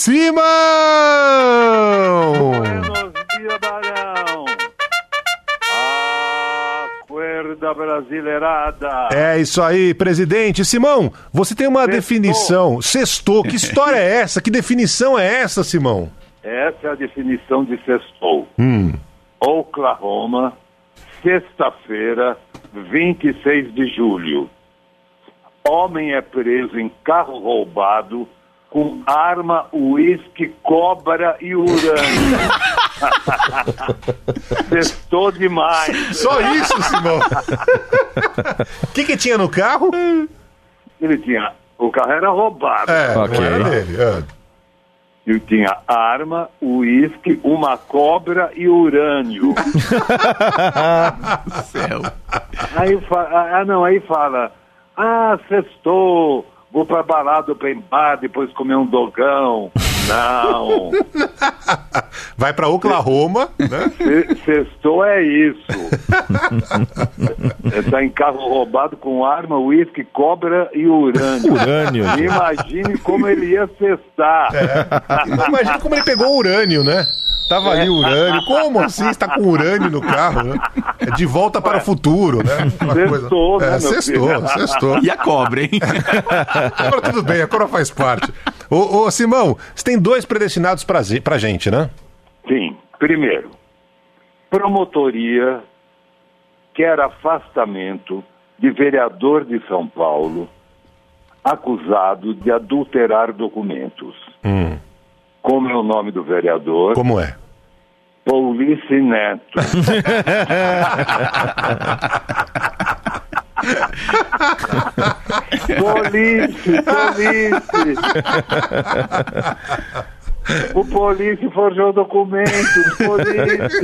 Simão! Buenos dias, Barão. Acorda brasileirada. É isso aí, presidente. Simão, você tem uma Sextou. definição. Sextou. Que história é essa? Que definição é essa, Simão? Essa é a definição de sextou. Hum. Oklahoma, sexta-feira, 26 de julho. Homem é preso em carro roubado com arma, uísque, cobra e urânio. Sextou demais. Só isso, Simão. O que, que tinha no carro? Ele tinha. O carro era roubado. É, Ok. não era dele. é. Ele tinha arma, uísque, uma cobra e urânio. Céu. Aí fa- ah, não, aí fala, ah, sextou, vou pra balada open bar, depois comer um dogão. Não, Vai pra Oklahoma, né? se- sextou é isso. Ele tá em carro roubado com arma, uísque, cobra e urânio. Urânio. Imagine como ele ia cestar. Imagina como ele pegou urânio, né? Tava ali urânio. Como assim? Está com urânio no carro, né? É de volta para o futuro, né? Uma Sextou, né, É, filho? sextou. E a cobra, hein? Agora tudo bem, a cobra faz parte. Ô, ô, Simão, você tem dois predestinados pra, pra gente, né? Sim. Primeiro, promotoria quer afastamento de vereador de São Paulo acusado de adulterar documentos. Hum, Como é o nome do vereador? como é? Paulice Neto. Police, police. O police forjou documentos, police.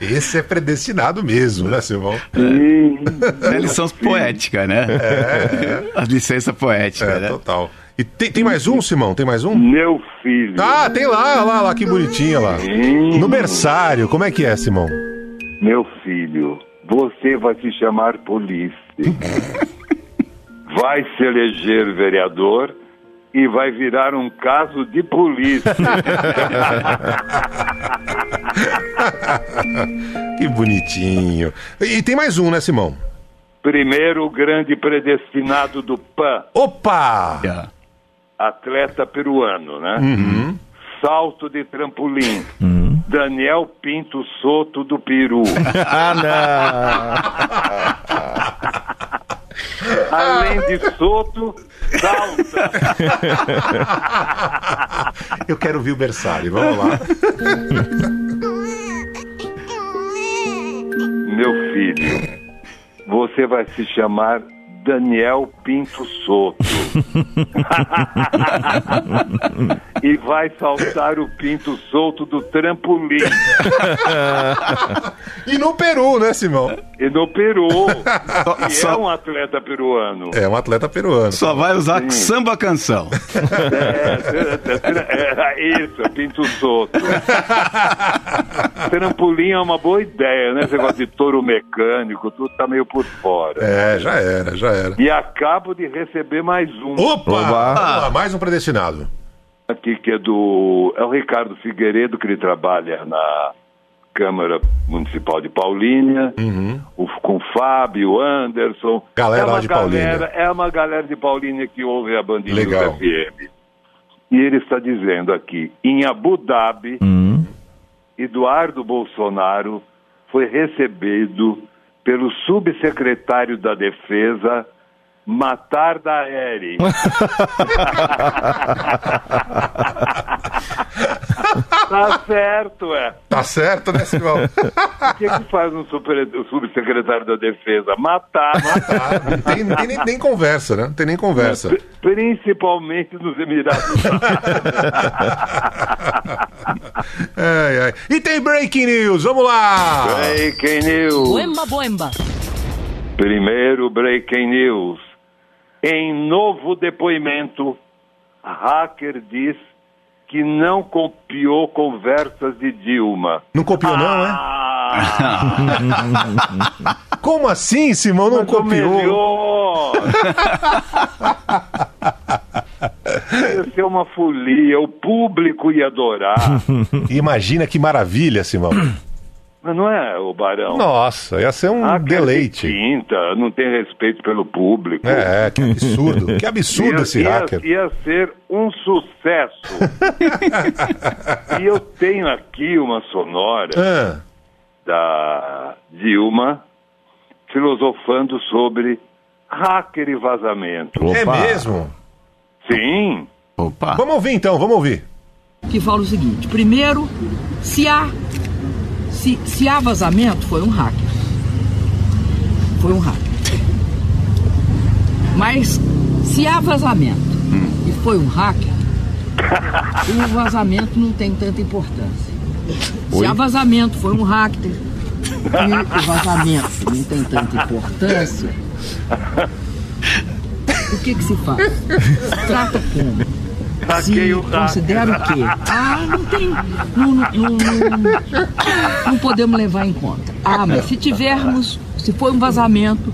Esse é predestinado mesmo, né, Simão? Sim. É lição poética, né? A licença poética, É, né? total. E tem, tem mais um, Simão? Tem mais um? Meu filho. Ah, tem lá, lá, lá, que bonitinha lá. Sim. No berçário, como é que é, Simão? Meu filho, você vai se chamar polícia. vai se eleger vereador e vai virar um caso de polícia. Que bonitinho. E tem mais um, né, Simão? Primeiro grande predestinado do PAN, Opa! É. atleta peruano, né? Uhum. Salto de trampolim. Daniel Pinto Soto do Peru. Além de Soto, salta. Eu quero ver o berçário, vamos lá. Meu filho, você vai se chamar Daniel Pinto Soto. e vai saltar o pinto solto do trampolim. E no Peru, né, Simão? E no Peru, é Só- um atleta peruano. É um atleta peruano. Só vai usar samba canção. É, é, é, isso, é pinto solto. Trampolim é uma boa ideia, né? Esse negócio de touro mecânico, tudo tá meio por fora. É, já era, já era. E acabo de receber mais um Opa! Oba. Lá, mais um predestinado. Aqui que é do. É o Ricardo Figueiredo, que ele trabalha na Câmara Municipal de Paulínia, o, com o Fábio, Anderson. Galera é uma de Paulínia. galera- É uma galera de Paulínia que ouve a Bandinha Legal. FM. E ele está dizendo aqui, em Abu Dhabi, Eduardo Bolsonaro foi recebido pelo subsecretário da Defesa Matar Daeri. tá certo, é. Tá certo, né, Simão? O que, que faz um super- o subsecretário da Defesa? Matar. Ah, não tem, nem, nem conversa, né? Não tem nem conversa. Pri- Principalmente nos Emirados Árabes. Ai, ai. E tem breaking news, vamos lá! Breaking News. Boemba, boemba. Primeiro Breaking News. Em novo depoimento, hacker diz que não copiou conversas de Dilma. Não copiou, não, é? Ah, Como assim, Simão? Não mas o copiou? Ia ser uma folia, o público ia adorar. Imagina que maravilha, Simão. Mas não é, o Barão? Nossa, ia ser um Hacker deleite. de Tinta, não tem respeito pelo público. É, que absurdo. Que absurdo ia, esse ia- hacker. Ia ser um sucesso. e eu tenho aqui uma sonora Ah, da Dilma filosofando sobre hacker e vazamento. é Opa. mesmo? Sim. Opa. Vamos ouvir então, vamos ouvir. que fala o seguinte: primeiro, se há se, se há vazamento, foi um hacker. Foi um hacker. Mas se há vazamento e foi um hacker, o vazamento não tem tanta importância. Se há vazamento, foi um hacker e o vazamento não tem tanta importância, o que, que se faz? Se trata como? Se Hackei o hacker. considera o quê? Ah, não tem. Não, não, não, não- não podemos levar em conta. Ah, mas se tivermos, se for um vazamento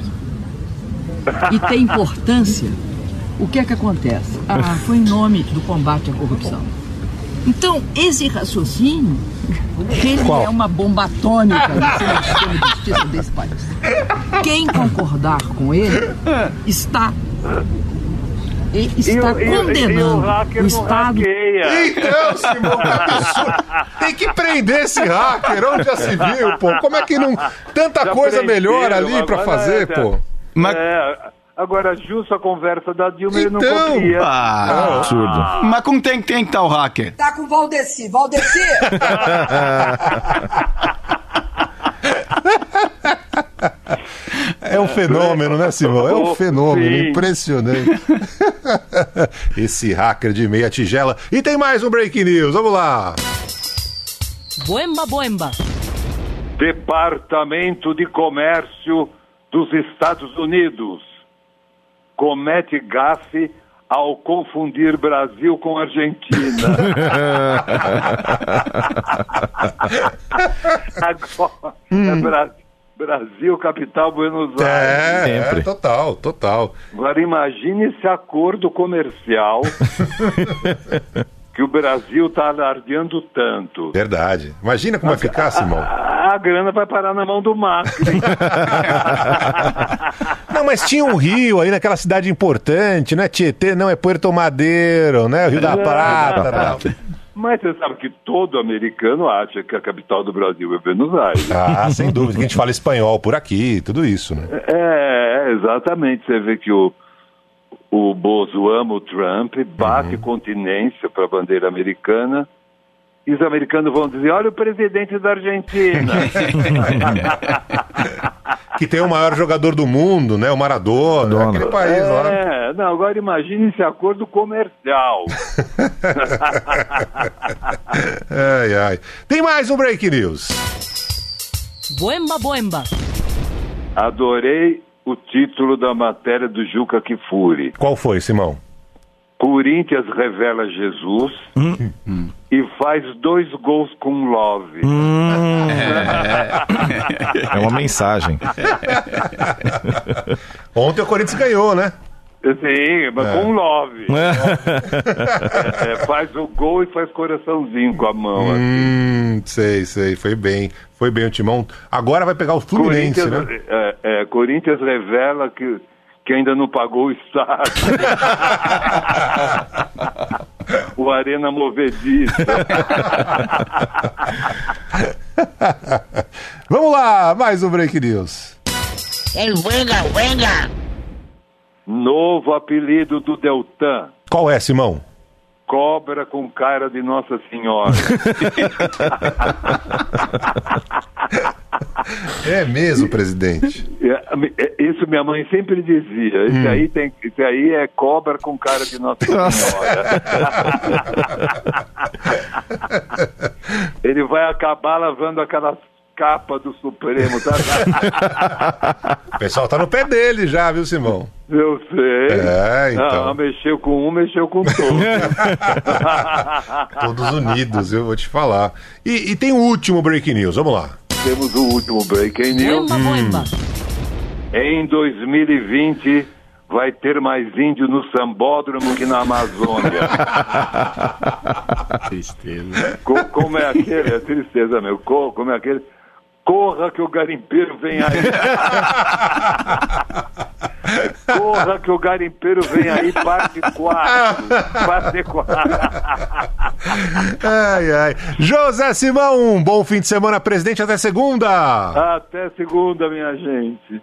e tem importância, o que é que acontece? Ah, foi em nome do combate à corrupção. Então, esse raciocínio, ele Qual? é uma bomba atômica no sistema de justiça desse país. Quem concordar com ele está e está E o- e o- e o condenando hacker o não Estado Então. Simão. Tem que prender esse hacker, onde já se viu, pô? Como é que não. Tanta Já coisa melhor ali pra agora fazer, é, pô. Mas, É, agora, justo a conversa da Dilma, ele não Então, copia. ah, Absurdo. mas com quem tem que estar o hacker? Tá com Valdeci. Valdeci! É um fenômeno, né, Simão? É um fenômeno Sim. impressionante. Esse hacker de meia tigela. E tem mais um breaking news, vamos lá. Boemba, boemba. Departamento de Comércio dos Estados Unidos comete gafe ao confundir Brasil com Argentina. Agora, é Bra- Brasil, capital, Buenos Aires. É, é, Sempre. total, total. Agora imagine esse acordo comercial que o Brasil está alardeando tanto. Verdade. Imagina como vai ficar, Simão. A, a grana vai parar na mão do Macri. Não, mas tinha um rio aí naquela cidade importante, não é Tietê, não, é Puerto Madeiro, né? Rio da Prata. tal. Mas você sabe que todo americano acha que a capital do Brasil é Buenos Aires. Ah, sem dúvida, que a gente fala espanhol por aqui, tudo isso, né? É, exatamente. Você vê que o, o Bozo ama o Trump, bate continência para a bandeira americana. E os americanos vão dizer: olha o presidente da Argentina. que tem o maior jogador do mundo, né? O Maradona, Maradona. aquele país lá. É, não, agora imagine esse acordo comercial. Ai, ai. Tem mais um Break News. Boemba, boemba. Adorei o título da matéria do Juca Kifuri. Qual foi, Simão? Corinthians revela Jesus e faz dois gols com Love. É uma mensagem. Ontem o Corinthians ganhou, né? Sim, mas com Love. É, faz o gol e faz coraçãozinho com a mão. assim. Hum, sei, sei. Foi bem. Foi bem o Timão. Agora vai pegar o Fluminense, Corinthians, né? é, é, Corinthians revela que, que ainda não pagou o estádio. o Arena Movediça. Vamos lá, mais um Break News. Novo apelido do Deltan. Qual é, Simão? Cobra com cara de Nossa Senhora. É mesmo, presidente. É, é, Isso minha mãe sempre dizia. Esse, aí tem, esse aí é cobra com cara de Nossa Senhora. Ele vai acabar lavando aquelas capas do Supremo, tá? O pessoal tá no pé dele já, viu, Simão? Eu sei. É, então. Ah, mexeu com um, mexeu com todos. Todos unidos, eu vou te falar. E, e tem o último Break News, vamos lá. Temos o último Breaking News. Boemba. Em 2020 vai ter mais índio no Sambódromo que na Amazônia. Tristeza. Co- como é aquele? É tristeza, meu. Co- como é aquele? Corra que o garimpeiro vem aí. Corra que o garimpeiro vem aí, parte 4. Parte 4. Ai, ai. José Simão, um bom fim de semana, presidente. Até segunda. Até segunda, minha gente.